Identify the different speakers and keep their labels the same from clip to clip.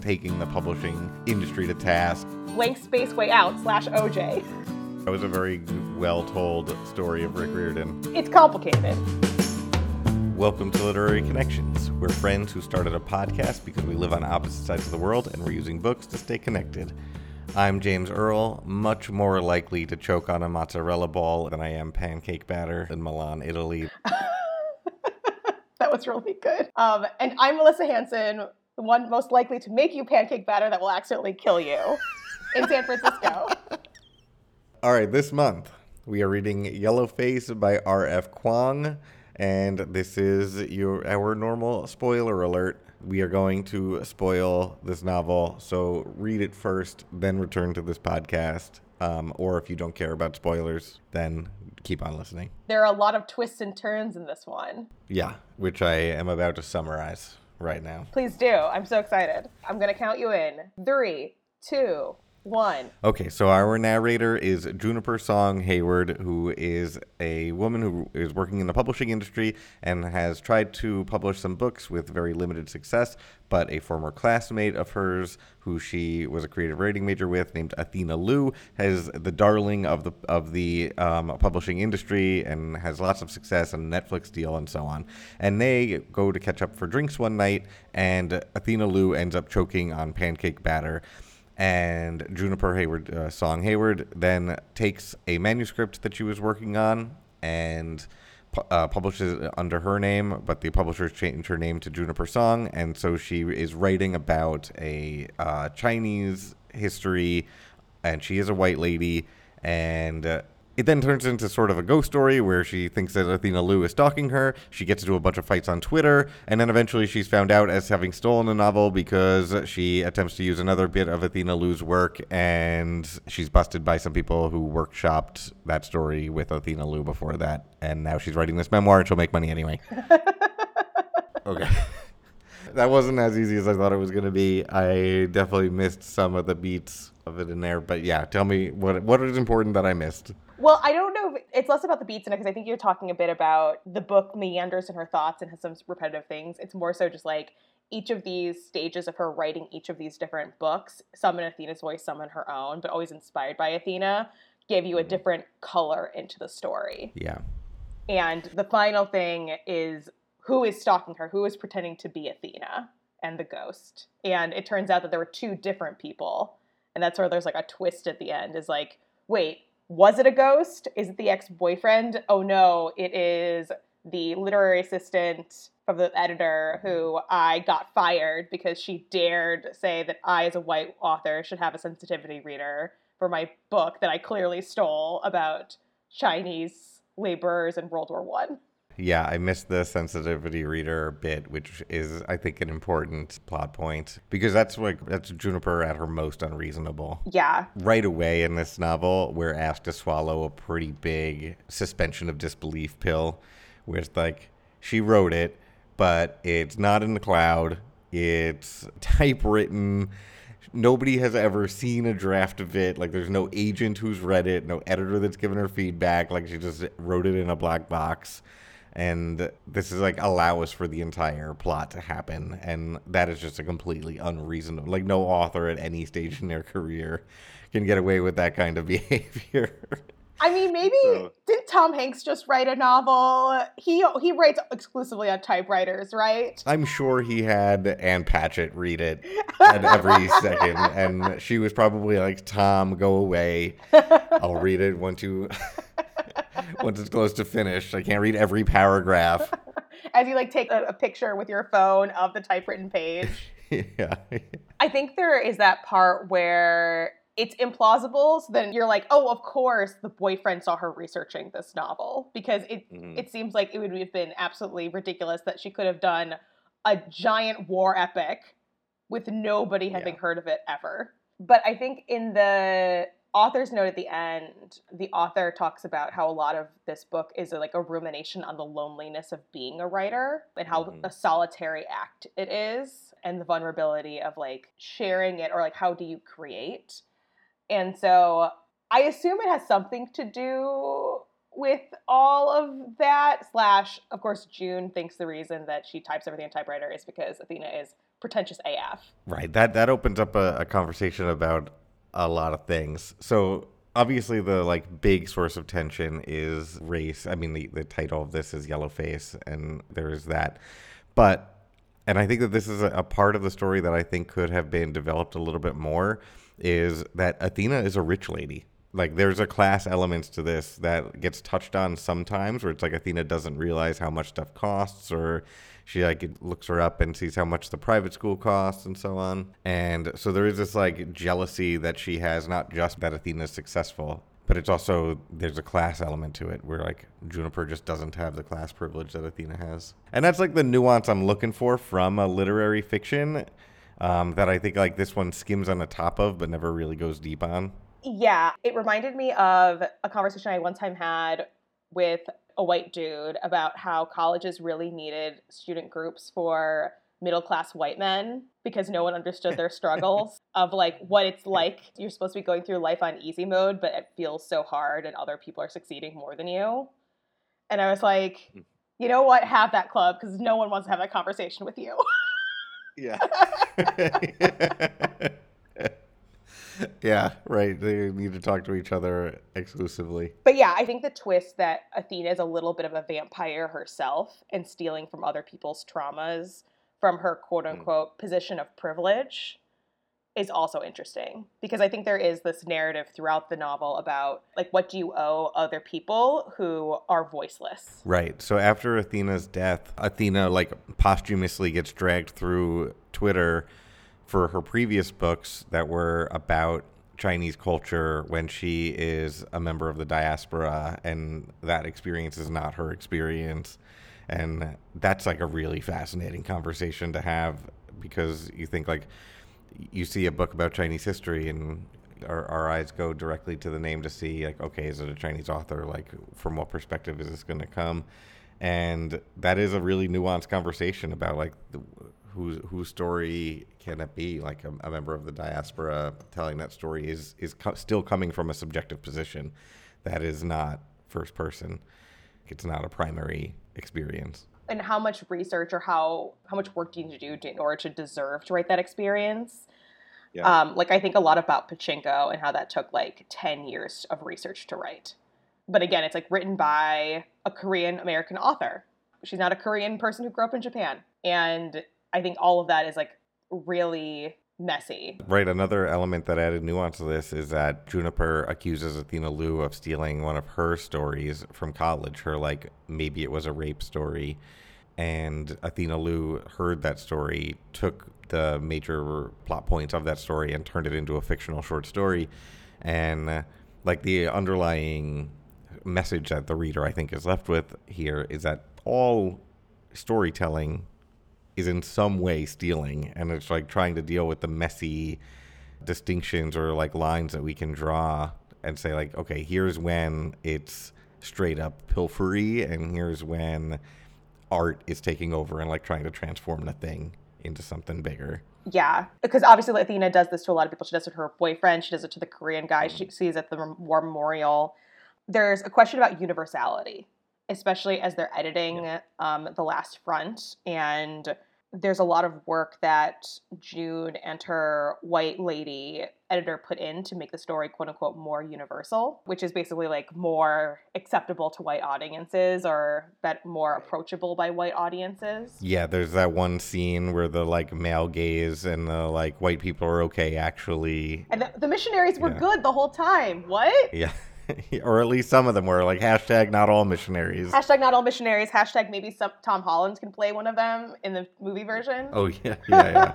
Speaker 1: taking the publishing industry to task.
Speaker 2: Blank Space Way Out slash OJ.
Speaker 1: That was a very well told story of Rick Riordan.
Speaker 2: It's complicated.
Speaker 1: Welcome to Literary Connections. We're friends who started a podcast because we live on opposite sides of the world and we're using books to stay connected. I'm James Earl, much more likely to choke on a mozzarella ball than I am pancake batter in Milan, Italy.
Speaker 2: that was really good. Um, and I'm Melissa Hanson, the one most likely to make you pancake batter that will accidentally kill you in San Francisco.
Speaker 1: All right, this month we are reading Yellowface by R.F. Kuang, and this is your our normal spoiler alert. We are going to spoil this novel, so read it first, then return to this podcast. Um, or if you don't care about spoilers, then keep on listening.
Speaker 2: There are a lot of twists and turns in this one.
Speaker 1: Yeah, which I am about to summarize right now.
Speaker 2: Please do. I'm so excited. I'm going to count you in. Three, two, one.
Speaker 1: Okay, so our narrator is Juniper Song Hayward, who is a woman who is working in the publishing industry and has tried to publish some books with very limited success. But a former classmate of hers, who she was a creative writing major with, named Athena Liu, has the darling of the of the um, publishing industry and has lots of success and a Netflix deal and so on. And they go to catch up for drinks one night, and Athena Liu ends up choking on pancake batter and Juniper Hayward, uh, Song Hayward, then takes a manuscript that she was working on and uh, publishes it under her name, but the publishers changed her name to Juniper Song, and so she is writing about a uh, Chinese history, and she is a white lady, and uh, it then turns into sort of a ghost story where she thinks that Athena Liu is stalking her. She gets into a bunch of fights on Twitter, and then eventually she's found out as having stolen a novel because she attempts to use another bit of Athena Liu's work, and she's busted by some people who workshopped that story with Athena Liu before that. And now she's writing this memoir, and she'll make money anyway. okay. that wasn't as easy as I thought it was going to be. I definitely missed some of the beats of it in there, but yeah, tell me what what is important that I missed.
Speaker 2: Well, I don't know. If it's less about the beats in it because I think you're talking a bit about the book meanders in her thoughts and has some repetitive things. It's more so just like each of these stages of her writing each of these different books, some in Athena's voice, some in her own, but always inspired by Athena, give you a mm-hmm. different color into the story.
Speaker 1: Yeah.
Speaker 2: And the final thing is who is stalking her, who is pretending to be Athena and the ghost. And it turns out that there were two different people. And that's where there's like a twist at the end is like, wait, was it a ghost? Is it the ex boyfriend? Oh no, it is the literary assistant from the editor mm-hmm. who I got fired because she dared say that I, as a white author, should have a sensitivity reader for my book that I clearly stole about Chinese laborers in World War One.
Speaker 1: Yeah, I missed the sensitivity reader bit, which is, I think, an important plot point because that's like that's Juniper at her most unreasonable.
Speaker 2: Yeah.
Speaker 1: Right away in this novel, we're asked to swallow a pretty big suspension of disbelief pill, where it's like she wrote it, but it's not in the cloud. It's typewritten nobody has ever seen a draft of it. Like, there's no agent who's read it, no editor that's given her feedback. Like, she just wrote it in a black box and this is like allows for the entire plot to happen and that is just a completely unreasonable like no author at any stage in their career can get away with that kind of behavior
Speaker 2: I mean, maybe so. did Tom Hanks just write a novel? He he writes exclusively on typewriters, right?
Speaker 1: I'm sure he had Ann Patchett read it at every second, and she was probably like, "Tom, go away. I'll read it once you once it's close to finish. I can't read every paragraph.
Speaker 2: As you like take a, a picture with your phone of the typewritten page.
Speaker 1: yeah.
Speaker 2: I think there is that part where it's implausible. So then you're like, oh, of course, the boyfriend saw her researching this novel because it mm-hmm. it seems like it would have been absolutely ridiculous that she could have done a giant war epic with nobody having yeah. heard of it ever. But I think in the author's note at the end, the author talks about how a lot of this book is a, like a rumination on the loneliness of being a writer and how mm-hmm. a solitary act it is and the vulnerability of like sharing it or like how do you create. And so I assume it has something to do with all of that slash of course june thinks the reason that she types everything in typewriter is because athena is pretentious AF.
Speaker 1: Right. That that opens up a, a conversation about a lot of things. So obviously the like big source of tension is race. I mean the, the title of this is Yellowface and there is that. But and I think that this is a, a part of the story that I think could have been developed a little bit more is that Athena is a rich lady. Like there's a class elements to this that gets touched on sometimes where it's like Athena doesn't realize how much stuff costs or she like looks her up and sees how much the private school costs and so on. And so there is this like jealousy that she has, not just that Athena's successful, but it's also there's a class element to it where like Juniper just doesn't have the class privilege that Athena has. And that's like the nuance I'm looking for from a literary fiction um, that I think like this one skims on the top of but never really goes deep on.
Speaker 2: Yeah, it reminded me of a conversation I one time had with a white dude about how colleges really needed student groups for middle class white men because no one understood their struggles of like what it's like you're supposed to be going through life on easy mode but it feels so hard and other people are succeeding more than you and i was like hmm. you know what have that club because no one wants to have that conversation with you
Speaker 1: yeah yeah, right. They need to talk to each other exclusively.
Speaker 2: But yeah, I think the twist that Athena is a little bit of a vampire herself and stealing from other people's traumas from her quote hmm. unquote mm. position of privilege is also interesting because I think there is this narrative throughout the novel about like what do you owe other people who are voiceless.
Speaker 1: Right. So after Athena's death, Athena like posthumously gets dragged through Twitter for her previous books that were about Chinese culture when she is a member of the diaspora and that experience is not her experience. And that's like a really fascinating conversation to have because you think like you see a book about Chinese history and our, our eyes go directly to the name to see like okay is it a Chinese author like from what perspective is this going to come and that is a really nuanced conversation about like the, whose whose story can it be? Like a, a, member of the diaspora telling that story is is co- still coming from a subjective position that is not first person. It's not a primary experience.
Speaker 2: And how much research or how how much work do you need to do in order to deserve to write that experience? Yeah. Um, like I think a lot about Pachinko and how that took like ten years of research to write. But again, it's like written by a Korean American author. She's not a Korean person who grew up in Japan. And I think all of that is like really messy.
Speaker 1: Right. Another element that added nuance to this is that Juniper accuses Athena Liu of stealing one of her stories from college. Her, like, maybe it was a rape story. And Athena Liu heard that story, took the major plot points of that story, and turned it into a fictional short story. And, like, the underlying message that the reader, I think, is left with here is that all storytelling is in some way stealing and it's like trying to deal with the messy distinctions or like lines that we can draw and say like okay here's when it's straight up pilfery and here's when art is taking over and like trying to transform the thing into something bigger
Speaker 2: yeah because obviously athena does this to a lot of people she does it to her boyfriend she does it to the korean guy mm-hmm. she sees at the war memorial there's a question about universality especially as they're editing yeah. um, the last front and there's a lot of work that June and her white lady editor put in to make the story quote unquote more universal, which is basically like more acceptable to white audiences or that more approachable by white audiences.
Speaker 1: Yeah, there's that one scene where the like male gaze and the like white people are okay actually.
Speaker 2: And the, the missionaries were yeah. good the whole time. What?
Speaker 1: Yeah. or at least some of them were like hashtag not all missionaries.
Speaker 2: Hashtag not all missionaries. Hashtag maybe some Tom Holland can play one of them in the movie version.
Speaker 1: Oh yeah, yeah,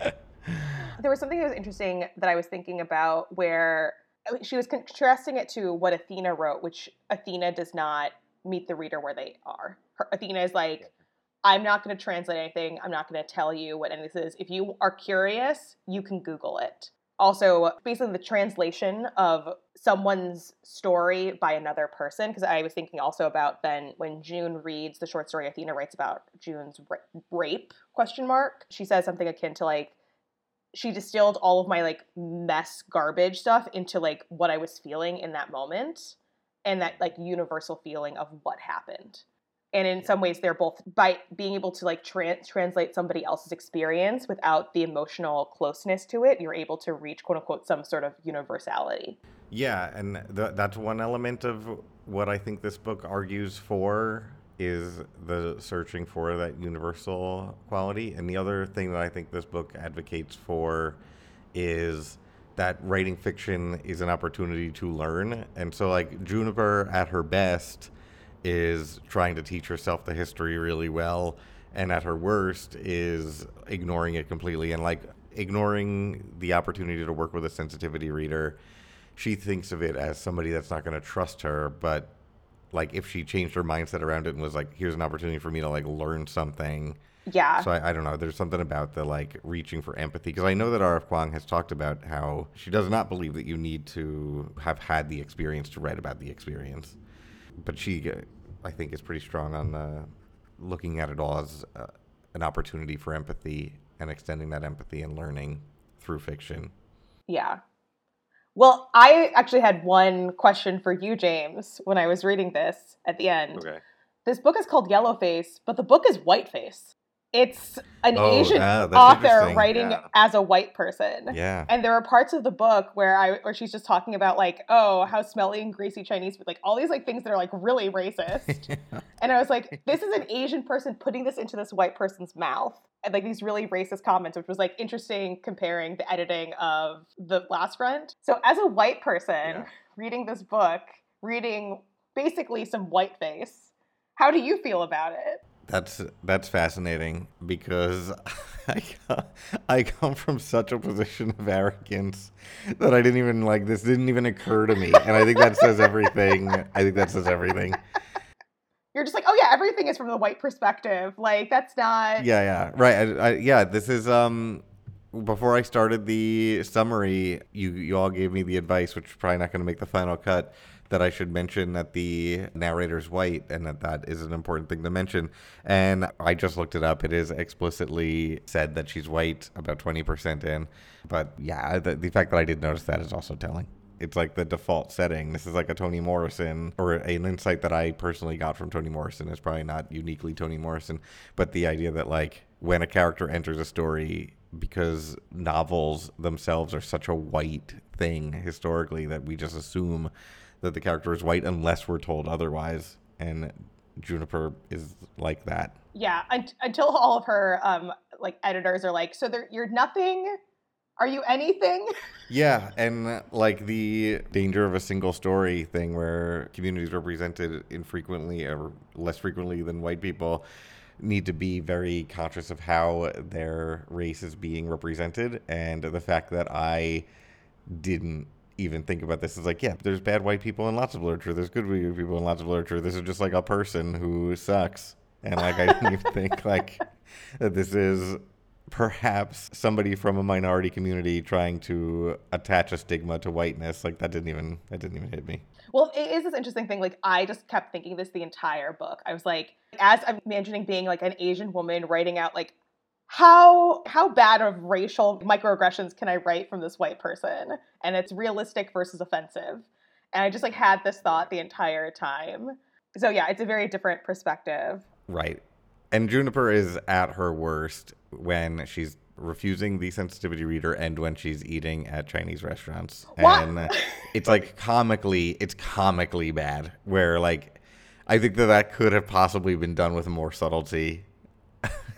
Speaker 2: yeah. there was something that was interesting that I was thinking about where uh, she was contrasting it to what Athena wrote, which Athena does not meet the reader where they are. Her, Athena is like, I'm not going to translate anything. I'm not going to tell you what any of this is. If you are curious, you can Google it also basically the translation of someone's story by another person because i was thinking also about then when june reads the short story athena writes about june's rape question mark. She says something akin to like she distilled all of my like mess garbage stuff into like what i was feeling in that moment and that like universal feeling of what happened and in some ways they're both by being able to like tra- translate somebody else's experience without the emotional closeness to it you're able to reach quote unquote some sort of universality.
Speaker 1: Yeah and th- that's one element of what i think this book argues for is the searching for that universal quality. And the other thing that i think this book advocates for is that writing fiction is an opportunity to learn. And so like juniper at her best is trying to teach herself the history really well and at her worst is ignoring it completely and like ignoring the opportunity to work with a sensitivity reader. She thinks of it as somebody that's not going to trust her but like if she changed her mindset around it and was like here's an opportunity for me to like learn something.
Speaker 2: Yeah.
Speaker 1: So I, I don't know there's something about the like reaching for empathy because i know that rf kuang has talked about how she does not believe that you need to have had the experience to write about the experience but she, uh, I think, is pretty strong on uh, looking at it all as uh, an opportunity for empathy and extending that empathy and learning through fiction.
Speaker 2: Yeah. Well, I actually had one question for you, James, when I was reading this at the end.
Speaker 1: Okay.
Speaker 2: This book is called Yellowface, but the book is Whiteface. It's an
Speaker 1: Oh,
Speaker 2: Asian
Speaker 1: ah,
Speaker 2: author writing
Speaker 1: Yeah.
Speaker 2: as a white person.
Speaker 1: Yeah.
Speaker 2: And there are parts of the book where I where she's just talking about like, oh, how smelly and greasy Chinese food, like all these like things that are like really racist. and I was like, this is an Asian person putting this into this white person's mouth. And like these really racist comments, which was like interesting comparing the editing of the last front. So as a white person
Speaker 1: Yeah.
Speaker 2: reading this book, reading basically some whiteface, how do you feel about it?
Speaker 1: That's that's fascinating because I I come from such a position of arrogance that I didn't even like this didn't even occur to me, and I think that says everything. I think that says everything.
Speaker 2: You're just like, oh yeah, everything is from the white perspective. Like that's not
Speaker 1: Yeah, yeah, right. I, I, yeah, this is um. Before I started the summary, you you all gave me the advice, which is probably not going to make the final cut, that I should mention that the narrator's white and that that is an important thing to mention. And I just looked it up. It is explicitly said that she's white, about twenty percent in. But yeah, the, the fact that I did notice that is also telling. It's like the default setting. This is like a Toni Morrison, or an insight that I personally got from Toni Morrison. is probably not uniquely Toni Morrison, but the idea that like when a character enters a story, because novels themselves are such a white thing historically that we just assume that the character is white unless we're told otherwise. And Juniper is like that.
Speaker 2: Yeah, un- until all of her um like editors are like, so you're nothing. Are you anything?
Speaker 1: Yeah, and like the danger of a single story thing where communities represented infrequently or less frequently than white people need to be very conscious of how their race is being represented and the fact that I didn't even think about this is like yeah there's bad white people in lots of literature. There's good white people in lots of literature. This is just like a person who sucks. And like i didn't even think like that this is perhaps somebody from a minority community trying to attach a stigma to whiteness. Like that didn't even that didn't even hit me.
Speaker 2: Well, it is this interesting thing. Like, I just kept thinking this the entire book. I was like, as I'm imagining being like an Asian woman writing out like how how bad of racial microaggressions can I write from this white person, and it's realistic versus offensive. And I just like had this thought the entire time. So yeah, it's a very different perspective.
Speaker 1: Right. And Juniper is at her worst when she's refusing the sensitivity reader and when she's eating at Chinese restaurants.
Speaker 2: What?
Speaker 1: And it's like comically, it's comically bad. Where like, I think that that could have possibly been done with more subtlety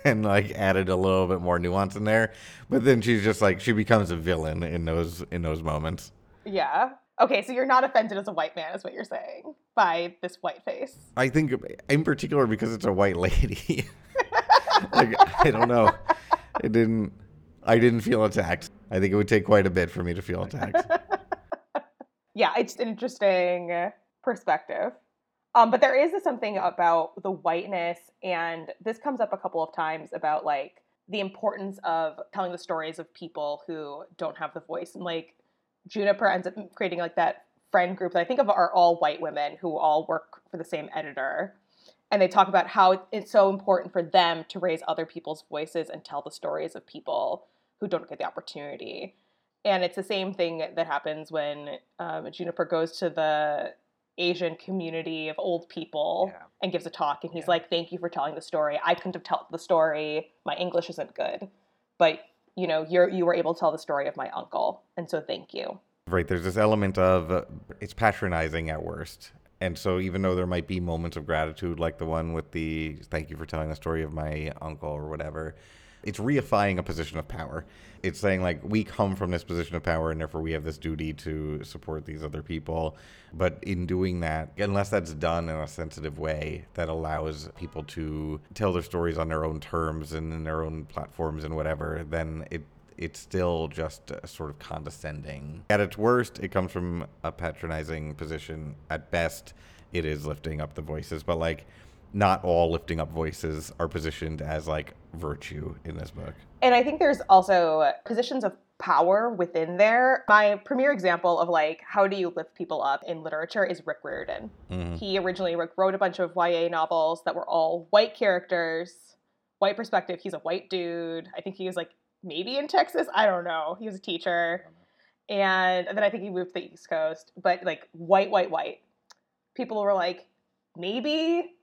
Speaker 1: and like added a little bit more nuance in there. But then she's just like she becomes a villain in those in those moments.
Speaker 2: Yeah. Okay, so you're not offended as a white man, is what you're saying, by this white face.
Speaker 1: I think in particular because it's a white lady. like I don't know. It didn't I didn't feel attacked. I think it would take quite a bit for me to feel attacked.
Speaker 2: yeah, it's an interesting perspective. Um, but there is something about the whiteness, and this comes up a couple of times about like the importance of telling the stories of people who don't have the voice. And like Juniper ends up creating like that friend group that I think of are all white women who all work for the same editor. And they talk about how it's so important for them to raise other people's voices and tell the stories of people who don't get the opportunity. And it's the same thing that happens when um, Juniper goes to the Asian community of old people
Speaker 3: Yeah.
Speaker 2: and gives a talk and he's
Speaker 3: Yeah.
Speaker 2: like, Thank you for telling the story. I couldn't have told the story. My English isn't good. But you know, you're you were able to tell the story of my uncle. And so thank you.
Speaker 1: Right. There's this element of uh, it's patronizing at worst. And so even though there might be moments of gratitude, like the one with the thank you for telling the story of my uncle or whatever, it's reifying a position of power. It's saying like we come from this position of power and therefore we have this duty to support these other people. But in doing that, unless that's done in a sensitive way that allows people to tell their stories on their own terms and in their own platforms and whatever, then it it's still just sort of condescending. At its worst, it comes from a patronizing position. At best, it is lifting up the voices, but like not all lifting up voices are positioned as like virtue in this book.
Speaker 2: And I think there's also positions of power within there. My premier example of like how do you lift people up in literature is Rick Riordan.
Speaker 1: Mhm.
Speaker 2: He originally wrote- wrote a bunch of YA novels that were all white characters, white perspective. He's a white dude. I think he was like maybe in Texas. I don't know. He was a teacher. And then I think he moved to the East Coast, but like white, white, white. People were like, maybe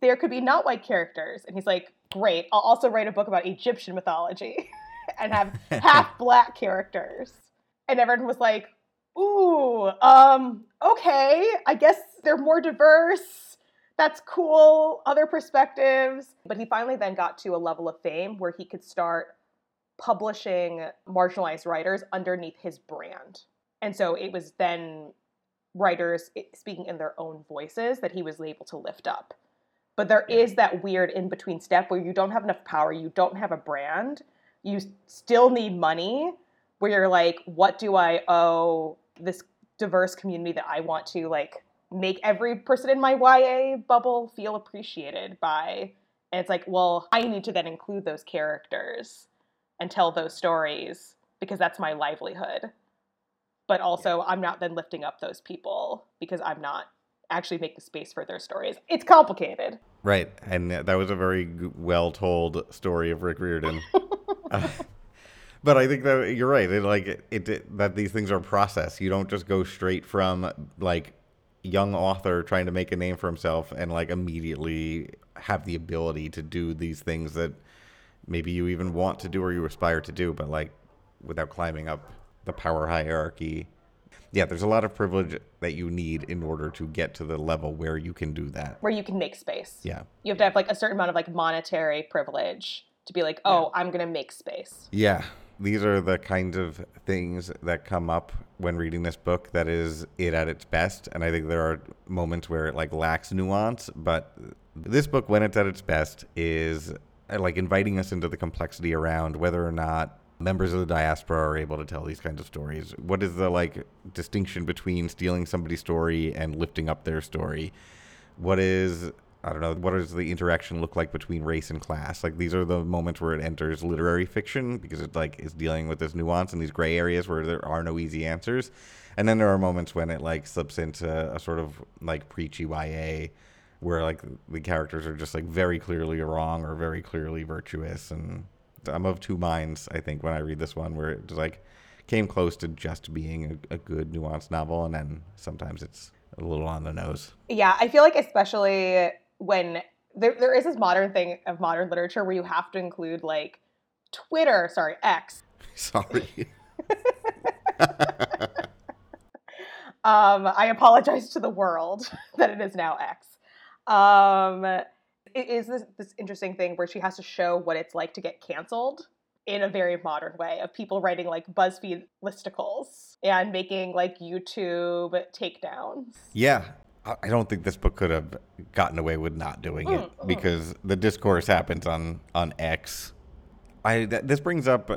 Speaker 2: there could be not white characters. And he's like, great. I'll also write a book about Egyptian mythology and have half black characters. And everyone was like, ooh, um, okay. I guess they're more diverse. That's cool. Other perspectives. But he finally then got to a level of fame where he could start publishing marginalized writers underneath his brand. And so it was then writers speaking in their own voices that he was able to lift up. But there is that weird in between step where you don't have enough power, you don't have a brand, you still need money, where you're like, what do I owe this diverse community that I want to like make every person in my YA bubble feel appreciated by? And it's like, well, I need to then include those characters and tell those stories because that's my livelihood. But also, I'm not then lifting up those people because I'm not actually make the space for their stories. It's complicated.
Speaker 1: Right, and that was a very well told story of Rick Riordan. Uh, but I think that you're right. It like it, it that these things are process. You don't just go straight from like young author trying to make a name for himself and like immediately have the ability to do these things that maybe you even want to do or you aspire to do, but like without climbing up the power hierarchy. Yeah, there's a lot of privilege that you need in order to get to the level where you can do that.
Speaker 2: Where you can make space.
Speaker 1: Yeah.
Speaker 2: You have to have like a certain amount of like monetary privilege to be like, oh, I'm gonna make space.
Speaker 1: Yeah, these are the kinds of things that come up when reading this book that is it at its best and I think there are moments where it like lacks nuance, but this book when it's at its best is like inviting us into the complexity around whether or not members of the diaspora are able to tell these kinds of stories. What is the like distinction between stealing somebody's story and lifting up their story? What is I don't know, what does the interaction look like between race and class? Like these are the moments where it enters literary fiction because it like is dealing with this nuance and these gray areas where there are no easy answers. And then there are moments when it like slips into a sort of like preachy YA where like the characters are just like very clearly wrong or very clearly virtuous and I'm of two minds, I think, when I read this one where it just like came close to just being a, a good nuanced novel and then sometimes it's a little on the nose.
Speaker 2: Yeah, I feel like especially when there, there is this modern thing of modern literature where you have to include like Twitter, sorry, X.
Speaker 1: Sorry.
Speaker 2: Um, I apologize to the world that it is now X. Um, it is this, this interesting thing where she has to show what it's like to get canceled in a very modern way of people writing like BuzzFeed listicles and making like YouTube takedowns.
Speaker 1: Yeah. I don't think this book could have gotten away with not doing it
Speaker 2: Mm, mm.
Speaker 1: because the discourse happens on on X. I th- this brings up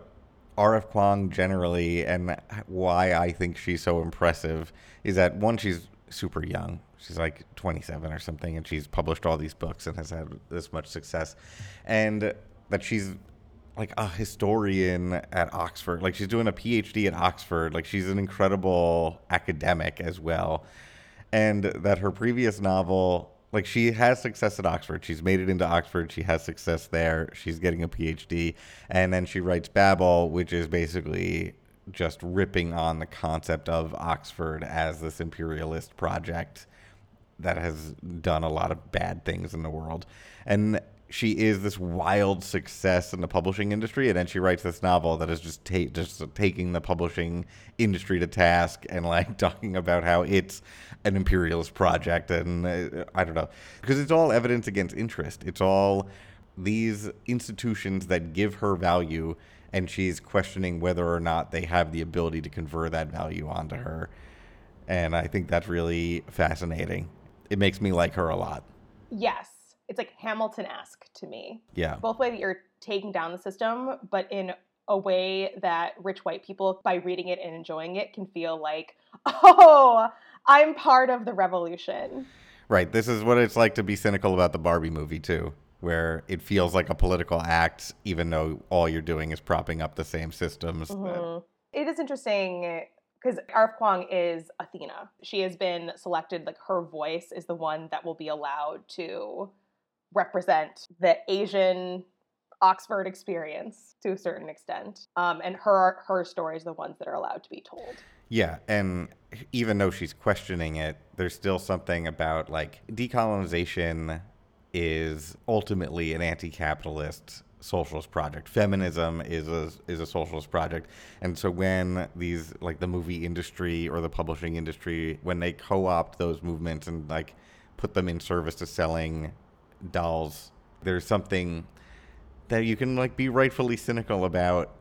Speaker 1: R.F. Kuang generally and why I think she's so impressive is that one she's super young. She's like 27 or something and she's published all these books and has had this much success and that she's like a historian at Oxford. Like she's doing a PhD at Oxford. Like she's an incredible academic as well. And that her previous novel, like she has success at Oxford. She's made it into Oxford. She has success there. She's getting a PhD. And then she writes Babel, which is basically just ripping on the concept of Oxford as this imperialist project that has done a lot of bad things in the world. And she is this wild success in the publishing industry, and then she writes this novel that is just ta- just taking the publishing industry to task and like talking about how it's an imperialist project, and uh, I don't know because it's all evidence against interest. It's all these institutions that give her value, and she's questioning whether or not they have the ability to confer that value onto her, and I think that's really fascinating. It makes me like her a lot.
Speaker 2: Yes it's like Hamilton-esque to me.
Speaker 1: Yeah.
Speaker 2: Both way that you're taking down the system, but in a way that rich white people, by reading it and enjoying it, can feel like, oh, I'm part of the revolution.
Speaker 1: Right. This is what it's like to be cynical about the Barbie movie too, where it feels like a political act, even though all you're doing is propping up the same systems.
Speaker 2: Mm-hmm. It is interesting because RF Kuang is Athena. She has been selected, like her voice is the one that will be allowed to represent the Asian Oxford experience to a certain extent. Um, and her her stories the ones that are allowed to be told.
Speaker 1: Yeah, and even though she's questioning it, there's still something about like decolonization is ultimately an anti-capitalist socialist project. Feminism is a is a socialist project. And so when these like the movie industry or the publishing industry when they co-opt those movements and like put them in service to selling dolls, there's something that you can like be rightfully cynical about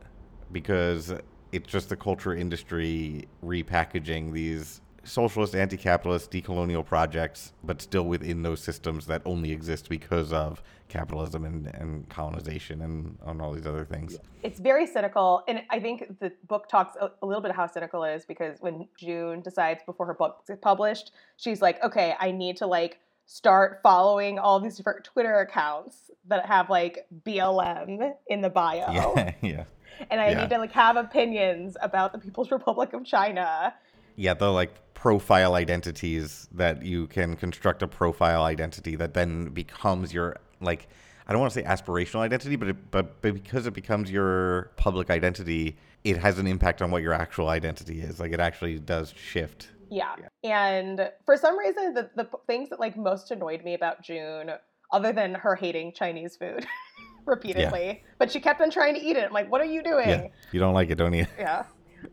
Speaker 1: because it's just the culture industry repackaging these socialist, anti-capitalist, decolonial projects, but still within those systems that only exist because of capitalism and, and colonization and on all these other things.
Speaker 2: It's very cynical, and I think the book talks a, a little bit of how cynical it is because when June decides before her book is published, she's like, "Okay, I need to like." start following all these different Twitter accounts that have like BLM in the bio.
Speaker 1: Yeah, yeah.
Speaker 2: And I
Speaker 1: yeah.
Speaker 2: need to like have opinions about the People's Republic of China.
Speaker 1: Yeah, the like profile identities that you can construct a profile identity that then becomes your like I don't want to say aspirational identity, but it, but, but because it becomes your public identity, it has an impact on what your actual identity is. Like it actually does shift
Speaker 2: yeah. yeah. And for some reason, the, the things that like most annoyed me about June, other than her hating Chinese food repeatedly, yeah. but she kept on trying to eat it. I'm like, what are you doing?
Speaker 1: Yeah. You don't like it, don't you?
Speaker 2: Yeah.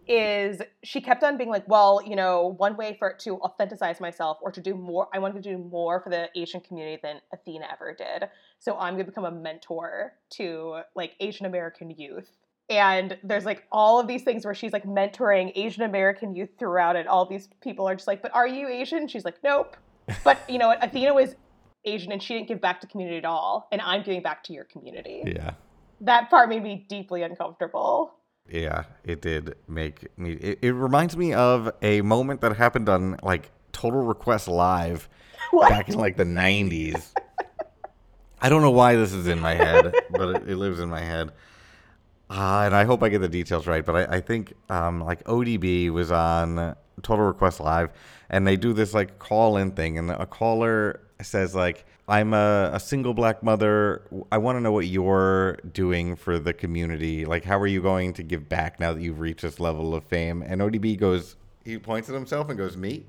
Speaker 2: Is she kept on being like, well, you know, one way for it to authenticize myself or to do more, I wanted to do more for the Asian community than Athena ever did. So I'm going to become a mentor to like Asian American youth and there's like all of these things where she's like mentoring Asian American youth throughout it. All these people are just like, "But are you Asian?" She's like, "Nope." But you know what? Athena was Asian and she didn't give back to community at all, and I'm giving back to your community.
Speaker 1: Yeah.
Speaker 2: That part made me deeply uncomfortable.
Speaker 1: Yeah, it did make me. It, it reminds me of a moment that happened on like Total Request Live what? back in like the '90s. I don't know why this is in my head, but it, it lives in my head. Uh, and I hope I get the details right, but I, I think um, like ODB was on Total Request Live, and they do this like call in thing, and a caller says like, "I'm a, a single black mother. I want to know what you're doing for the community. Like, how are you going to give back now that you've reached this level of fame?" And ODB goes, he points at himself and goes, "Me,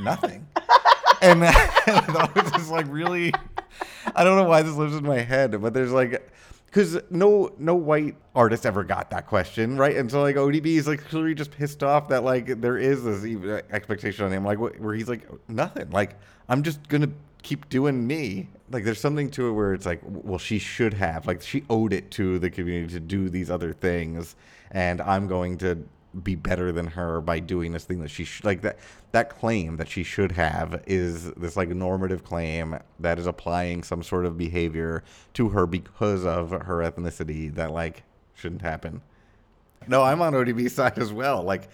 Speaker 1: nothing." and, and was just like really, I don't know why this lives in my head, but there's like because no no white artist ever got that question right and so like odb is like clearly just pissed off that like there is this expectation on him like where he's like nothing like i'm just gonna keep doing me like there's something to it where it's like well she should have like she owed it to the community to do these other things and i'm going to be better than her by doing this thing that she sh- like that that claim that she should have is this like normative claim that is applying some sort of behavior to her because of her ethnicity that like shouldn't happen. No, I'm on ODB side as well. Like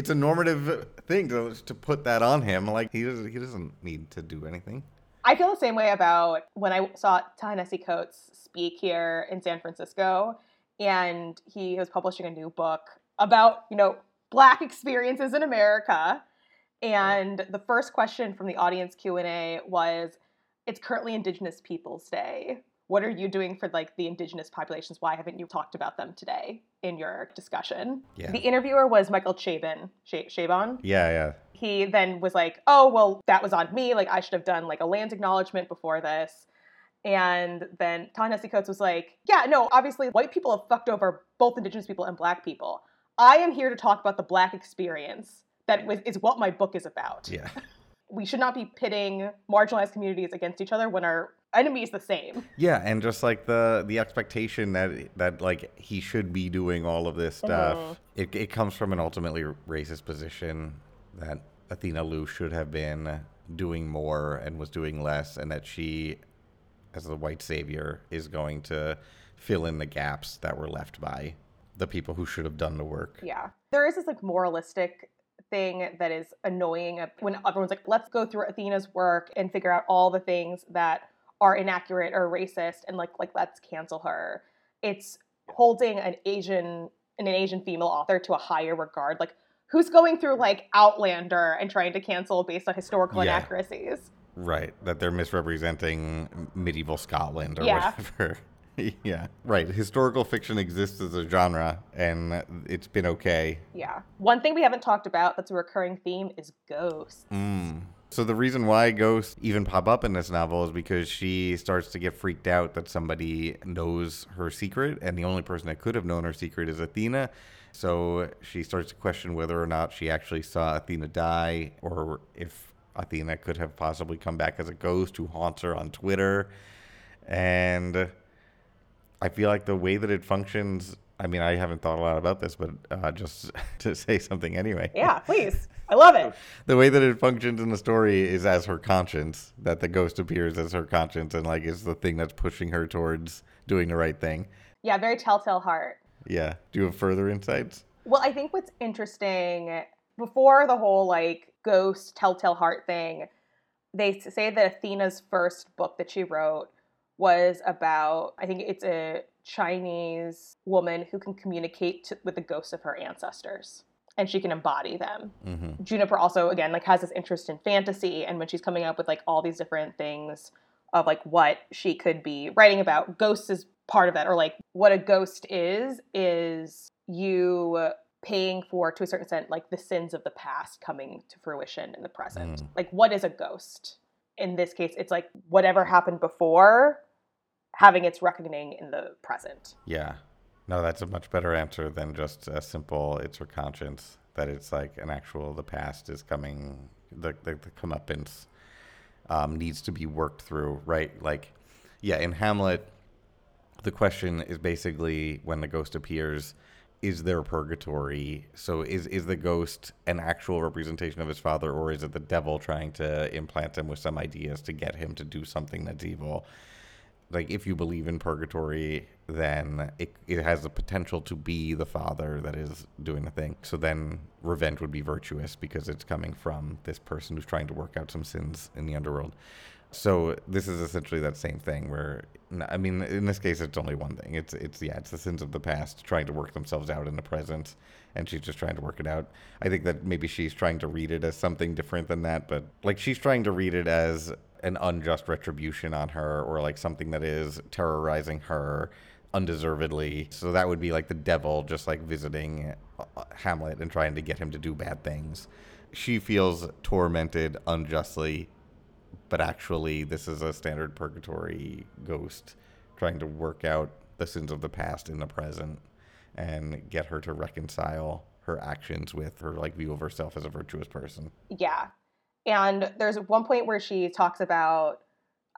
Speaker 1: it's a normative thing to to put that on him. Like he doesn't he doesn't need to do anything.
Speaker 2: I feel the same way about when I saw Ta-Nehisi Coates speak here in San Francisco and he was publishing a new book about, you know, black experiences in America. And the first question from the audience Q&A was it's currently Indigenous Peoples Day. What are you doing for like the indigenous populations? Why haven't you talked about them today in your discussion?
Speaker 1: Yeah.
Speaker 2: The interviewer was Michael Chabon. Chabon.
Speaker 1: Yeah, yeah.
Speaker 2: He then was like, "Oh, well, that was on me. Like I should have done like a land acknowledgement before this." And then Ta-Nehisi Coates was like, "Yeah, no, obviously white people have fucked over both indigenous people and black people. I am here to talk about the black experience. That is what my book is about.
Speaker 1: Yeah.
Speaker 2: We should not be pitting marginalized communities against each other when our enemy is the same.
Speaker 1: Yeah, and just like the the expectation that that like he should be doing all of this stuff,
Speaker 2: Mhm.
Speaker 1: it it comes from an ultimately racist position that Athena Liu should have been doing more and was doing less, and that she, as the white savior, is going to fill in the gaps that were left by the people who should have done the work.
Speaker 2: Yeah. There is this like moralistic thing that is annoying when everyone's like, let's go through Athena's work and figure out all the things that are inaccurate or racist and like like let's cancel her. It's holding an Asian an Asian female author to a higher regard. Like who's going through like Outlander and trying to cancel based on historical
Speaker 1: Yeah.
Speaker 2: inaccuracies?
Speaker 1: Right, that they're misrepresenting medieval Scotland or
Speaker 2: Yeah.
Speaker 1: whatever. yeah, right. Historical fiction exists as a genre, and it's been okay.
Speaker 2: Yeah. One thing we haven't talked about that's a recurring theme is ghosts.
Speaker 1: Mm. So the reason why ghosts even pop up in this novel is because she starts to get freaked out that somebody knows her secret, and the only person that could have known her secret is Athena. So she starts to question whether or not she actually saw Athena die, or if Athena could have possibly come back as a ghost who haunts her on Twitter. And I feel like the way that it functions. I mean, I haven't thought a lot about this, but uh, just to say something anyway.
Speaker 2: Yeah, please. I love it.
Speaker 1: the way that it functions in the story is as her conscience that the ghost appears as her conscience and like is the thing that's pushing her towards doing the right thing
Speaker 2: Yeah, very telltale heart.
Speaker 1: yeah do you have further insights
Speaker 2: Well, I think what's interesting before the whole like ghost telltale heart thing, they say that Athena's first book that she wrote was about I think it's a Chinese woman who can communicate to, with the ghosts of her ancestors and she can embody them.
Speaker 1: mm-hmm.
Speaker 2: Juniper also again like has this interest in fantasy and when she's coming up with like all these different things of like what she could be writing about ghosts is part of that or like what a ghost is is you paying for to a certain extent like the sins of the past coming to fruition in the present
Speaker 1: Mm.
Speaker 2: like what is a ghost in this case it's like whatever happened before having its reckoning in the present
Speaker 1: yeah no that's a much better answer than just a simple it's her conscience that it's like an actual the past is coming the the, the comeuppance um, needs to be worked through right? Like yeah in hamlet the question is basically when the ghost appears is there purgatory? So is is the ghost an actual representation of his father or is it the devil trying to implant him with some ideas to get him to do something that's evil like if you believe in purgatory then it, it has the potential to be the father that is doing the thing so then revenge would be virtuous because it's coming from this person who's trying to work out some sins in the underworld so this is essentially that same thing where I mean in this case it's only one thing. It's it's yeah, it's the sins of the past trying to work themselves out in the present and she's just trying to work it out. I think that maybe she's trying to read it as something different than that, but like she's trying to read it as an unjust retribution on her or like something that is terrorizing her undeservedly. So that would be like the devil just like visiting uh, Hamlet and trying to get him to do bad things. She feels tormented unjustly but actually this is a standard purgatory ghost trying to work out the sins of the past in the present and get her to reconcile her actions with her like view of herself as a virtuous person
Speaker 2: Yeah. And there's one point where she talks about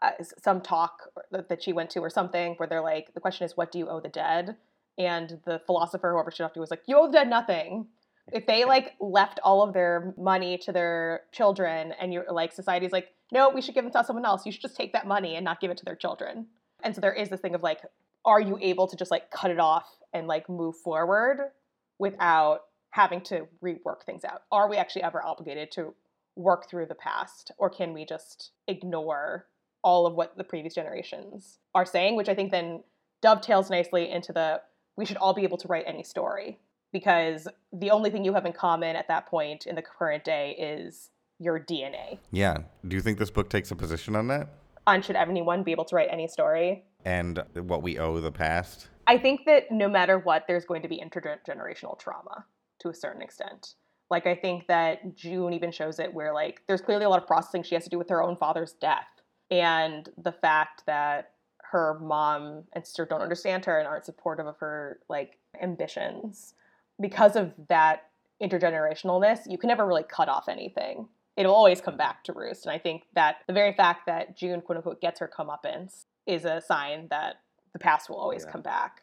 Speaker 2: uh, some talk that she went to or something where they're like, the question is, what do you owe the dead? And the philosopher, whoever she talked to, was like, you owe the dead nothing. If they like left all of their money to their children and you're like, society's like, no, we should give it to someone else. You should just take that money and not give it to their children. And so there is this thing of like, are you able to just like cut it off and like move forward without having to rework things out? Are we actually ever obligated to work through the past or can we just ignore all of what the previous generations are saying which i think then dovetails nicely into the we should all be able to write any story because the only thing you have in common at that point in the current day is your dna
Speaker 1: yeah do you think this book takes a position on that
Speaker 2: on should anyone be able to write any story.
Speaker 1: And what we owe the past.
Speaker 2: I think that no matter what, there's going to be intergenerational trauma to a certain extent. Like I think that June even shows it where like there's clearly a lot of processing she has to do with her own father's death and the fact that her mom and sister don't understand her and aren't supportive of her like ambitions. Because of that intergenerationalness you can never really cut off anything. It'll always come back to roost and i think that the very fact that june quote unquote gets her comeuppance is a sign that the past will always yeah. come back.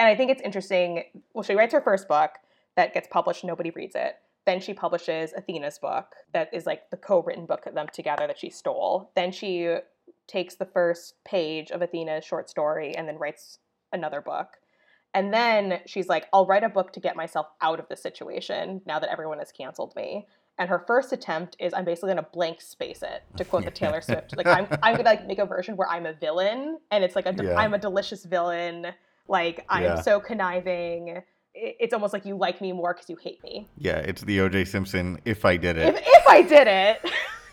Speaker 2: And i think it's interesting well she writes her first book that gets published nobody reads it then she publishes Athena's book, that is like the co written book of them together that she stole. Then she takes the first page of Athena's short story and then writes another book. And then she's like, I'll write a book to get myself out of the situation now that everyone has canceled me. And her first attempt is I'm basically gonna blank space it to quote the Taylor Swift. Like I'm I'm gonna like make a version where I'm a villain and it's like a yeah. I'm a delicious villain. Like I'm yeah. so conniving it's almost like you like me more because you hate me.
Speaker 1: Yeah, it's the OJ Simpson. If I did it.
Speaker 2: If, if I did it.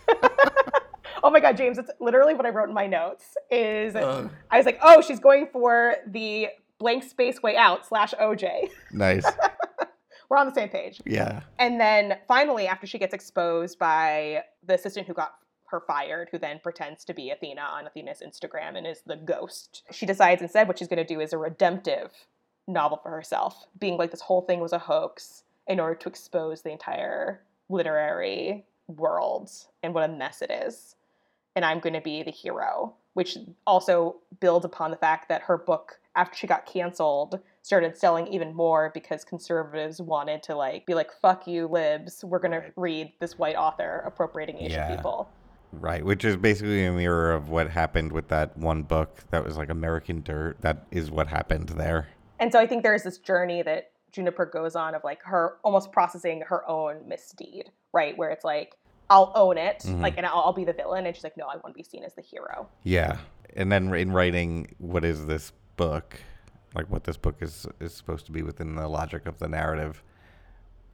Speaker 2: oh my god, James! It's literally what I wrote in my notes. Is uh. I was like, oh, she's going for the blank space way out slash OJ.
Speaker 1: Nice.
Speaker 2: We're on the same page.
Speaker 1: Yeah.
Speaker 2: And then finally, after she gets exposed by the assistant who got her fired, who then pretends to be Athena on Athena's Instagram and is the ghost, she decides instead what she's going to do is a redemptive novel for herself, being like this whole thing was a hoax in order to expose the entire literary world and what a mess it is. And I'm going to be the hero, which also builds upon the fact that her book, after she got canceled, started selling even more because conservatives wanted to like be like, "Fuck you, libs! We're going to read this white author appropriating Asian yeah. people."
Speaker 1: Right, which is basically a mirror of what happened with that one book that was like American Dirt. That is what happened there.
Speaker 2: And so I think there's this journey that Juniper goes on of like her almost processing her own misdeed, right? Where it's like, I'll own it, mm-hmm. like, and I'll, I'll, be the villain. And she's like, no, I want to be seen as the hero.
Speaker 1: Yeah. And then in writing, what is this book? Like, what this book is is supposed to be within the logic of the narrative.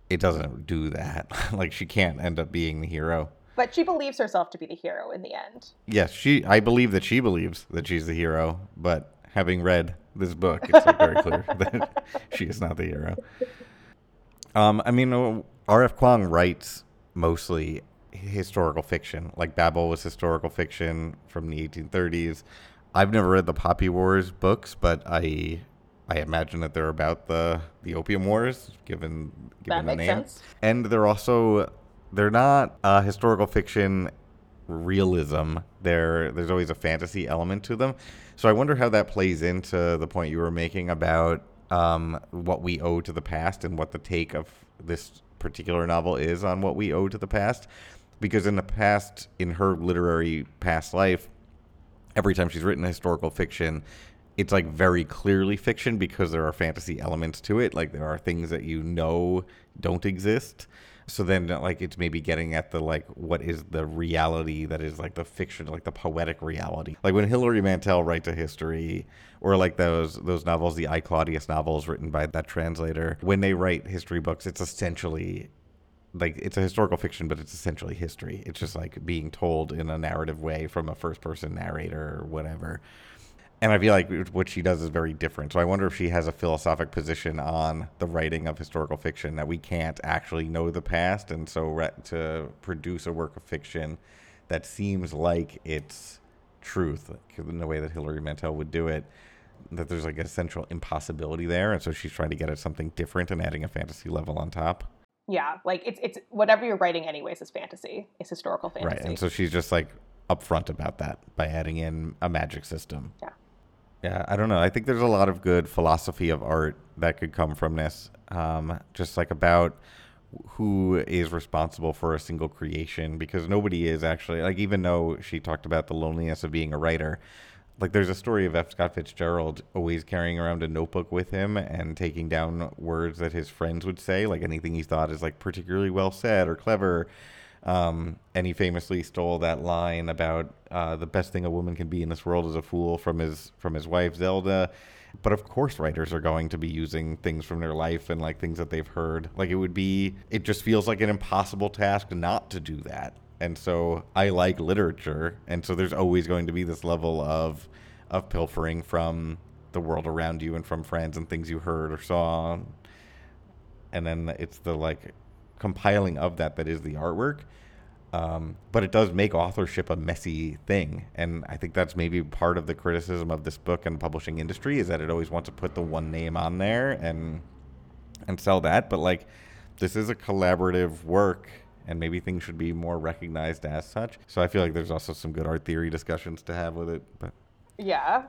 Speaker 1: It doesn't do that. like, she can't end up being the hero.
Speaker 2: But she believes herself to be the hero in the end.
Speaker 1: Yes, she. I believe that she believes that she's the hero, but having read this book, it's like very clear that she is not the hero. Um, I mean, R.F. Kuang writes mostly historical fiction. Like Babel was historical fiction from the 1830s. I've never read the Poppy Wars books, but I I imagine that they're about the the Opium Wars, given given
Speaker 2: that
Speaker 1: the name.
Speaker 2: Sense.
Speaker 1: And they're also they're not uh, historical fiction realism. There, there's always a fantasy element to them. So I wonder how that plays into the point you were making about um, what we owe to the past and what the take of this particular novel is on what we owe to the past. Because in the past, in her literary past life, every time she's written historical fiction, it's like very clearly fiction because there are fantasy elements to it. Like there are things that you know don't exist. So then, uh, like, it's maybe getting at the like, what is the reality that is like the fiction, like the poetic reality. Like when Hilary Mantel writes a history, or like those those novels, the I Claudius novels written by that translator. When they write history books, it's essentially like it's a historical fiction, but it's essentially history. It's just like being told in a narrative way from a first person narrator or whatever and I feel like what she does is very different. So I wonder if she has a philosophic position on the writing of historical fiction that we can't actually know the past, and so re- to produce a work of fiction that seems like it's truth in the way that Hilary Mantel would do it, that there's like a central impossibility there, and so she's trying to get at something different and adding a fantasy level on top.
Speaker 2: Yeah, like it's it's whatever you're writing anyways is fantasy. It's historical fantasy.
Speaker 1: Right, and so she's just like upfront about that by adding in a magic system.
Speaker 2: Yeah.
Speaker 1: Yeah, I don't know. I think there's a lot of good philosophy of art that could come from this. Um, just like about who is responsible for a single creation because nobody is actually like even though she talked about the loneliness of being a writer like there's a story of F. Scott Fitzgerald always carrying around a notebook with him and taking down words that his friends would say, like anything he thought is like particularly well said or clever. Um, and he famously stole that line about uh, the best thing a woman can be in this world is a fool from his from his wife Zelda. But of course, writers are going to be using things from their life and like things that they've heard. Like it would be, it just feels like an impossible task not to do that. and so I like literature, and so there's always going to be this level of of pilfering from the world around you and from friends and things you heard or saw, and then it's the like compiling of that that is the artwork. Um, but it does make authorship a messy thing, and I think that's maybe part of the criticism of this book and publishing industry is that it always wants to put the one name on there and and sell that. But like, this is a collaborative work and maybe things should be more recognized as such. So I feel like there's also some good art theory discussions to have with it. But
Speaker 2: yeah.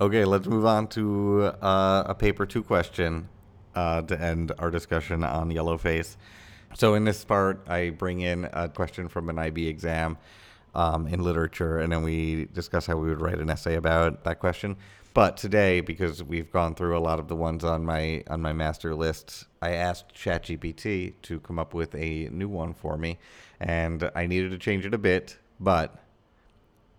Speaker 1: Okay, let's move on to uh, a paper two question uh, to end our discussion on Yellowface. So in this part, I bring in a question from an IB exam um, in literature, and then we discuss how we would write an essay about that question. But today, because we've gone through a lot of the ones on my on my master list, I asked ChatGPT to come up with a new one for me, and I needed to change it a bit, but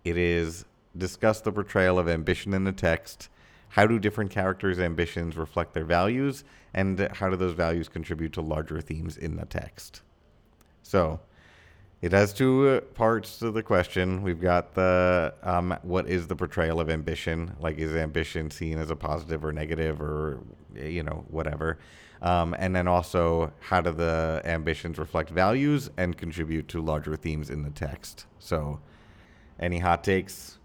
Speaker 1: it is discuss the portrayal of ambition in the text. How do different characters' ambitions reflect their values, and how do those values contribute to larger themes in the text? So, it has two uh, parts to the question. We've got the um, what is the portrayal of ambition? Like, is ambition seen as a positive or negative or, you know, whatever? Um, and then also, how do the ambitions reflect values and contribute to larger themes in the text? So, any hot takes?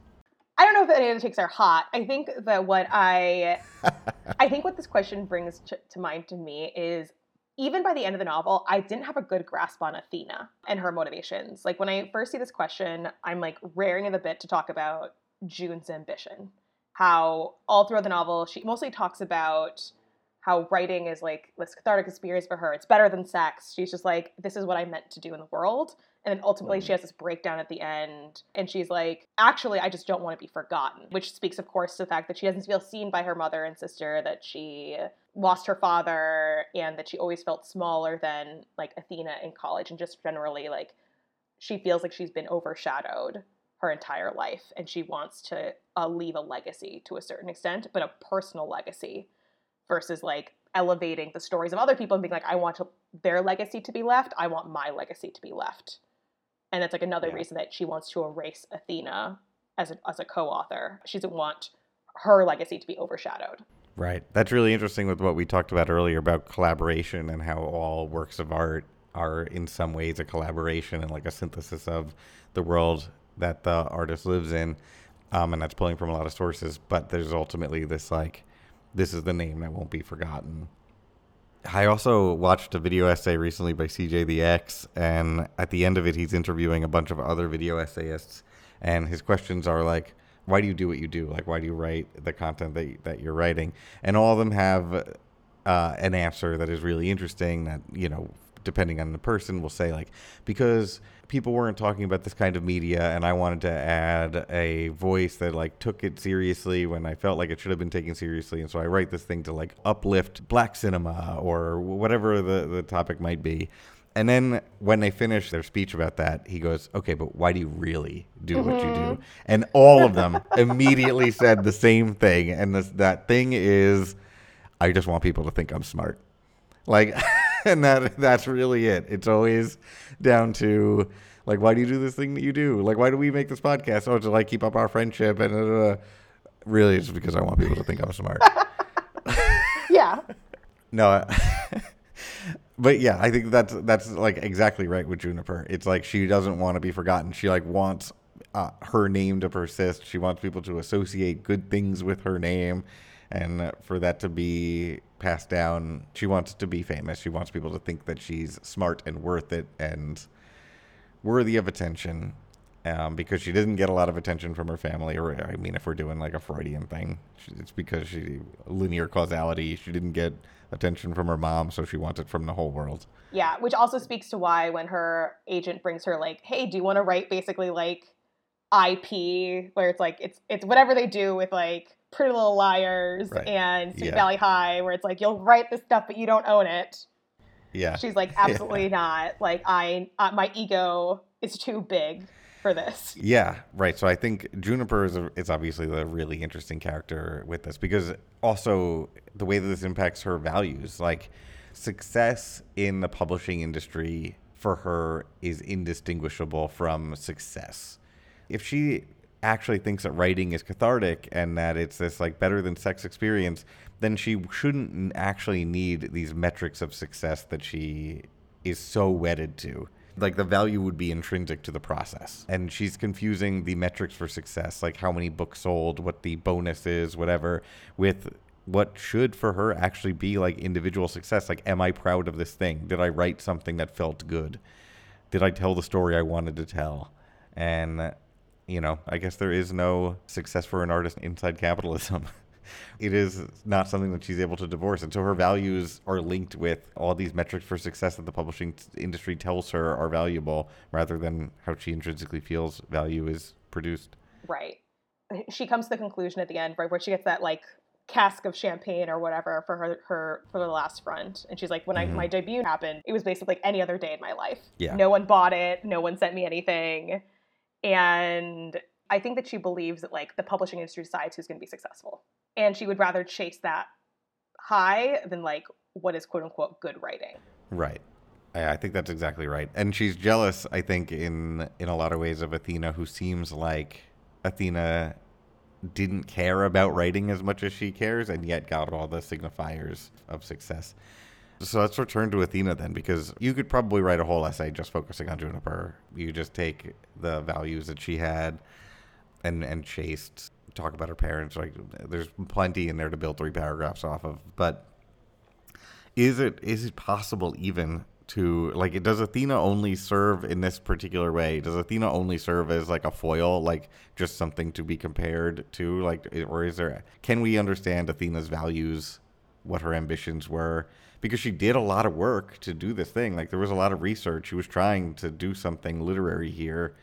Speaker 2: I don't know if any of the takes are hot. I think that what I, I think what this question brings to, to mind to me is even by the end of the novel, I didn't have a good grasp on Athena and her motivations. Like when I first see this question, I'm like raring in the bit to talk about June's ambition. How all throughout the novel, she mostly talks about how writing is like this cathartic experience for her. It's better than sex. She's just like, this is what I meant to do in the world. And then ultimately, she has this breakdown at the end, and she's like, actually, I just don't want to be forgotten, which speaks, of course, to the fact that she doesn't feel seen by her mother and sister, that she lost her father, and that she always felt smaller than like Athena in college, and just generally, like, she feels like she's been overshadowed her entire life, and she wants to uh, leave a legacy to a certain extent, but a personal legacy versus like elevating the stories of other people and being like, I want to, their legacy to be left. I want my legacy to be left and that's like another yeah. reason that she wants to erase Athena as a, as a co-author. She doesn't want her legacy to be overshadowed.
Speaker 1: Right. That's really interesting with what we talked about earlier about collaboration and how all works of art are in some ways a collaboration and like a synthesis of the world that the artist lives in. Um, and that's pulling from a lot of sources, but there's ultimately this like, this is the name that won't be forgotten I also watched a video essay recently by CJ the X, and at the end of it, he's interviewing a bunch of other video essayists, and his questions are like, "Why do you do what you do? Like, why do you write the content that that you're writing?" And all of them have uh, an answer that is really interesting. That you know, depending on the person, will say like, because people weren't talking about this kind of media and I wanted to add a voice that like took it seriously when I felt like it should have been taken seriously and so I write this thing to like uplift black cinema or whatever the, the topic might be. And then when they finish their speech about that, he goes, "Okay, but why do you really do mm-hmm. what you do?" Mm-hmm. And all of them immediately said the same thing, and this, that thing is, I just want people to think I'm smart. Like and that that's really it. It's always down to like, why do you do this thing that you do? Like, why do we make this podcast? Oh, to like keep up our friendship, and uh, really, it's because I want people to think I'm smart.
Speaker 2: yeah.
Speaker 1: no. but yeah, I think that's that's like exactly right with Juniper. It's like she doesn't want to be forgotten. She like wants uh, her name to persist. She wants people to associate good things with her name, and for that to be passed down. She wants to be famous. She wants people to think that she's smart and worth it and worthy of attention. Um, because she didn't get a lot of attention from her family, or I mean, if we're doing like a Freudian thing, it's because she linear causality. She didn't get attention from her mom, so she wants it from the whole world.
Speaker 2: Yeah, which also speaks to why when her agent brings her like, "Hey, do you want to write basically like IP, where it's like it's it's whatever they do with like Pretty Little Liars right. and Sweet yeah. Valley High, where it's like you'll write this stuff but you don't own it.
Speaker 1: Yeah,
Speaker 2: she's like absolutely yeah. not. Like I, uh, my ego is too big for this.
Speaker 1: Yeah, right. So I think Juniper is, a, is obviously the really interesting character with this because also the way that this impacts her values, like success in the publishing industry for her is indistinguishable from success. If she actually thinks that writing is cathartic and that it's this like better than sex experience, then she shouldn't actually need these metrics of success that she is so wedded to. Like the value would be intrinsic to the process. And she's confusing the metrics for success, like how many books sold, what the bonus is, whatever, with what should for her actually be like individual success. Like, am I proud of this thing? Did I write something that felt good? Did I tell the story I wanted to tell? And, you know, I guess there is no success for an artist inside capitalism. it is not something that she's able to divorce. And so her values are linked with all these metrics for success that the publishing industry tells her are valuable rather than how she intrinsically feels value is produced.
Speaker 2: Right. She comes to the conclusion at the end, right, where she gets that like cask of champagne or whatever for her her for the last front and she's like when mm-hmm. I my debut happened it was basically like any other day in my life
Speaker 1: yeah
Speaker 2: no one bought it no one sent me anything and I think that she believes that like the publishing industry decides who's going to be successful and she would rather chase that high than like what is quote unquote good writing.
Speaker 1: Right. I think that's exactly right. And she's jealous, I think, in in a lot of ways of Athena, who seems like Athena didn't care about writing as much as she cares, and yet got all the signifiers of success. So let's return to Athena then, because you could probably write a whole essay just focusing on Juniper. You just take the values that she had and and chased talk about her parents. Like, there's plenty in there to build three paragraphs off of. But is it is it possible even to like? Does Athena only serve in this particular way? Does Athena only serve as like a foil, like just something to be compared to? Like, or is there? Can we understand Athena's values? What her ambitions were? Because she did a lot of work to do this thing. Like there was a lot of research. She was trying to do something literary here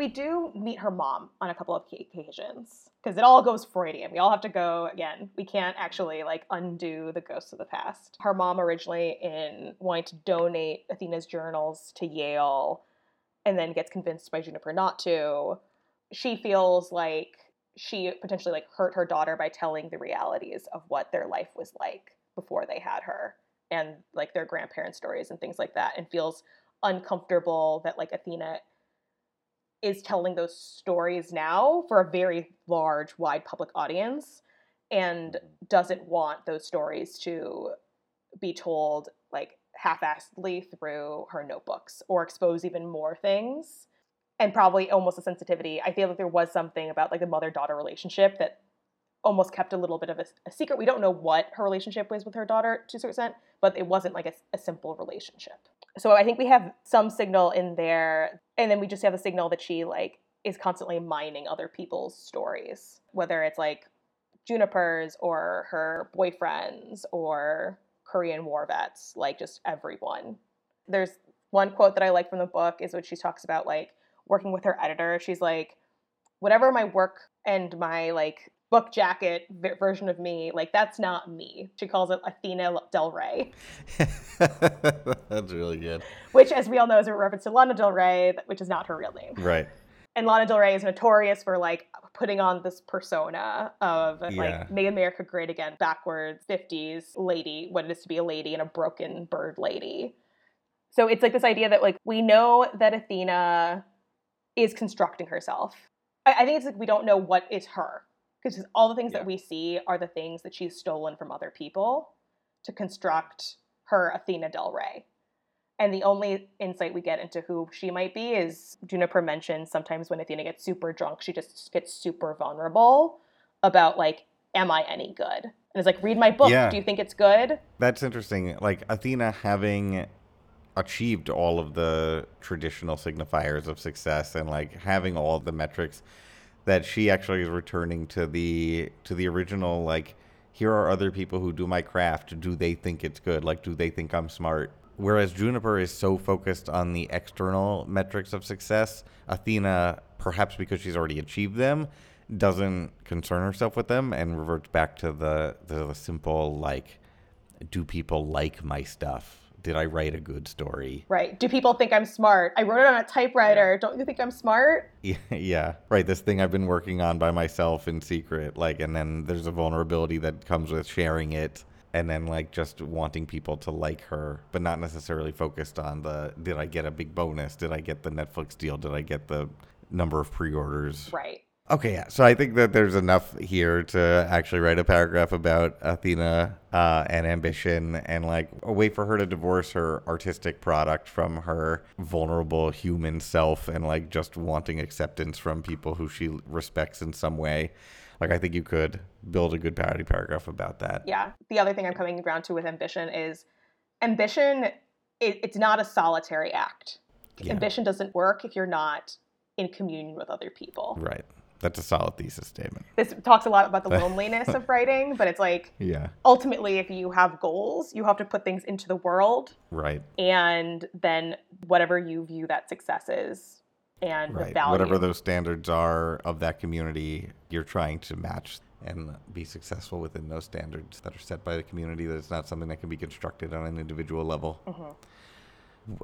Speaker 2: we do meet her mom on a couple of occasions because it all goes Freudian. We all have to go again. We can't actually like undo the ghosts of the past. Her mom originally in wanting to donate Athena's journals to Yale and then gets convinced by Juniper not to. She feels like she potentially like hurt her daughter by telling the realities of what their life was like before they had her and like their grandparents' stories and things like that and feels uncomfortable that like Athena is telling those stories now for a very large, wide public audience and mm-hmm. doesn't want those stories to be told like half-assedly through her notebooks or expose even more things and probably almost a sensitivity i feel like there was something about like the mother-daughter relationship that almost kept a little bit of a, a secret we don't know what her relationship was with her daughter to a certain extent but it wasn't like a, a simple relationship so I think we have some signal in there, and then we just have a signal that she like is constantly mining other people's stories, whether it's like Juniper's or her boyfriends or Korean war vets, like just everyone. There's one quote that I like from the book is when she talks about like working with her editor. She's like, whatever my work and my like book jacket version of me. Like that's not me. She calls it Athena Del Rey.
Speaker 1: that's really good.
Speaker 2: Which, as we all know, is a reference to Lana Del Rey, which is not her real name.
Speaker 1: Right.
Speaker 2: And Lana Del Rey is notorious for like putting on this persona of yeah. like make America great again, backwards 50s lady, what it is to be a lady and a broken bird lady. So it's like this idea that like we know that Athena is constructing herself. I, I think it's like we don't know what is her because all the things yeah. that we see are the things that she's stolen from other people to construct her Athena Del Rey. And the only insight we get into who she might be is Juniper mentioned sometimes when Athena gets super drunk, she just gets super vulnerable about like, am I any good? And it's like, read my book. Yeah. Do you think it's good?
Speaker 1: That's interesting. Like Athena having achieved all of the traditional signifiers of success and like having all the metrics that she actually is returning to the to the original like here are other people who do my craft. Do they think it's good? Like do they think i'm smart? Whereas juniper is so focused on the external metrics of success athena perhaps because she's already achieved them doesn't concern herself with them and reverts back to the the simple like do people like my stuff did I write a good story?
Speaker 2: Right. Do people think I'm smart? I wrote it on a typewriter. Yeah. Don't you think I'm smart?
Speaker 1: Yeah, yeah. Right. This thing I've been working on by myself in secret. Like, and then there's a vulnerability that comes with sharing it. and then like just wanting people to like her, but not necessarily focused on the did I get a big bonus? Did I get the Netflix deal? Did I get the number of pre-orders?
Speaker 2: Right.
Speaker 1: Okay, yeah. So I think that there's enough here to actually write a paragraph about Athena uh, and ambition and like a way for her to divorce her artistic product from her vulnerable human self and like just wanting acceptance from people who she respects in some way. Like I think you could build a good parody paragraph about that.
Speaker 2: Yeah. The other thing I'm coming around to with ambition is ambition. It, it's not a solitary act.
Speaker 1: Yeah.
Speaker 2: Ambition doesn't work if you're not in communion with other people.
Speaker 1: Right. That's a solid thesis statement.
Speaker 2: This talks a lot about the loneliness of writing, but it's like
Speaker 1: Yeah.
Speaker 2: ultimately, if you have goals, you have to put things into the world,
Speaker 1: Right.
Speaker 2: and then whatever you view that success is, and the
Speaker 1: Right.
Speaker 2: value.
Speaker 1: Whatever those standards are of that community, you're trying to match and be successful within those standards that are set by the community. That it's not something that can be constructed on an individual level.
Speaker 2: Mhm.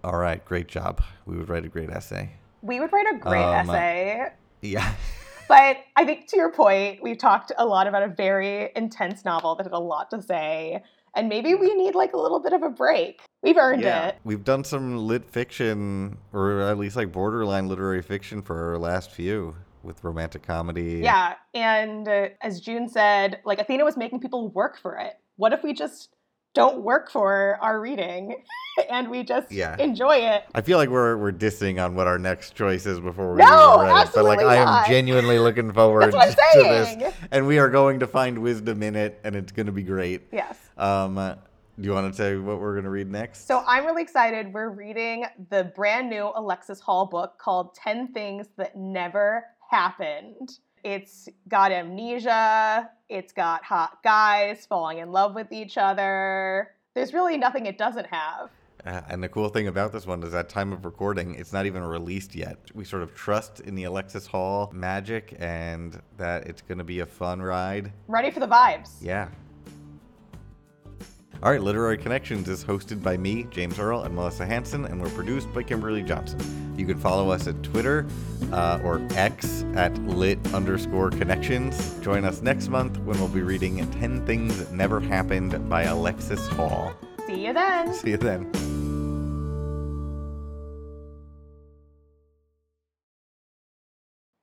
Speaker 1: All right. Great job. We would write a great essay.
Speaker 2: We would write a great
Speaker 1: Um,
Speaker 2: essay,
Speaker 1: Yeah.
Speaker 2: but I think to your point, we've talked a lot about a very intense novel that had a lot to say, and maybe we need like a little bit of a break. We've earned it.
Speaker 1: We've done some lit fiction, or at least like borderline literary fiction for our last few with romantic comedy.
Speaker 2: Yeah, and uh, as June said, like Athena was making people work for it. What if we just don't work for our reading and we just
Speaker 1: Yeah.
Speaker 2: enjoy it?
Speaker 1: I feel like we're we're dissing on what our next choice is before we
Speaker 2: No,
Speaker 1: read it, but like
Speaker 2: absolutely
Speaker 1: I am genuinely looking forward
Speaker 2: That's what I'm
Speaker 1: to this, and we are going to find wisdom in it, and it's going to be great.
Speaker 2: Yes.
Speaker 1: Um, uh, do you want to tell you what we're going to read next?
Speaker 2: So I'm really excited. We're reading the brand new Alexis Hall book called 10 Things That Never Happened. It's got amnesia, it's got hot guys falling in love with each other. There's really nothing it doesn't have.
Speaker 1: Uh, and the cool thing about this one is at time of recording, it's not even released yet. We sort of trust in the Alexis Hall magic and that it's going to be a fun ride.
Speaker 2: Ready for the vibes.
Speaker 1: Yeah. All right, Literary Connections is hosted by me, James Earl, and Melissa Hanson, and we're produced by Kimberly Johnson. You can follow us at Twitter uh, or X at lit underscore connections. Join us next month when we'll be reading 10 Things That Never Happened by Alexis Hall.
Speaker 2: See you then.
Speaker 1: See you then.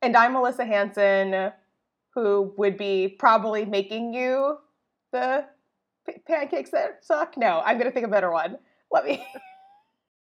Speaker 2: And I'm Melissa Hanson, who would be probably making you the pancakes that suck. No, I'm going to think of a better one. Let me.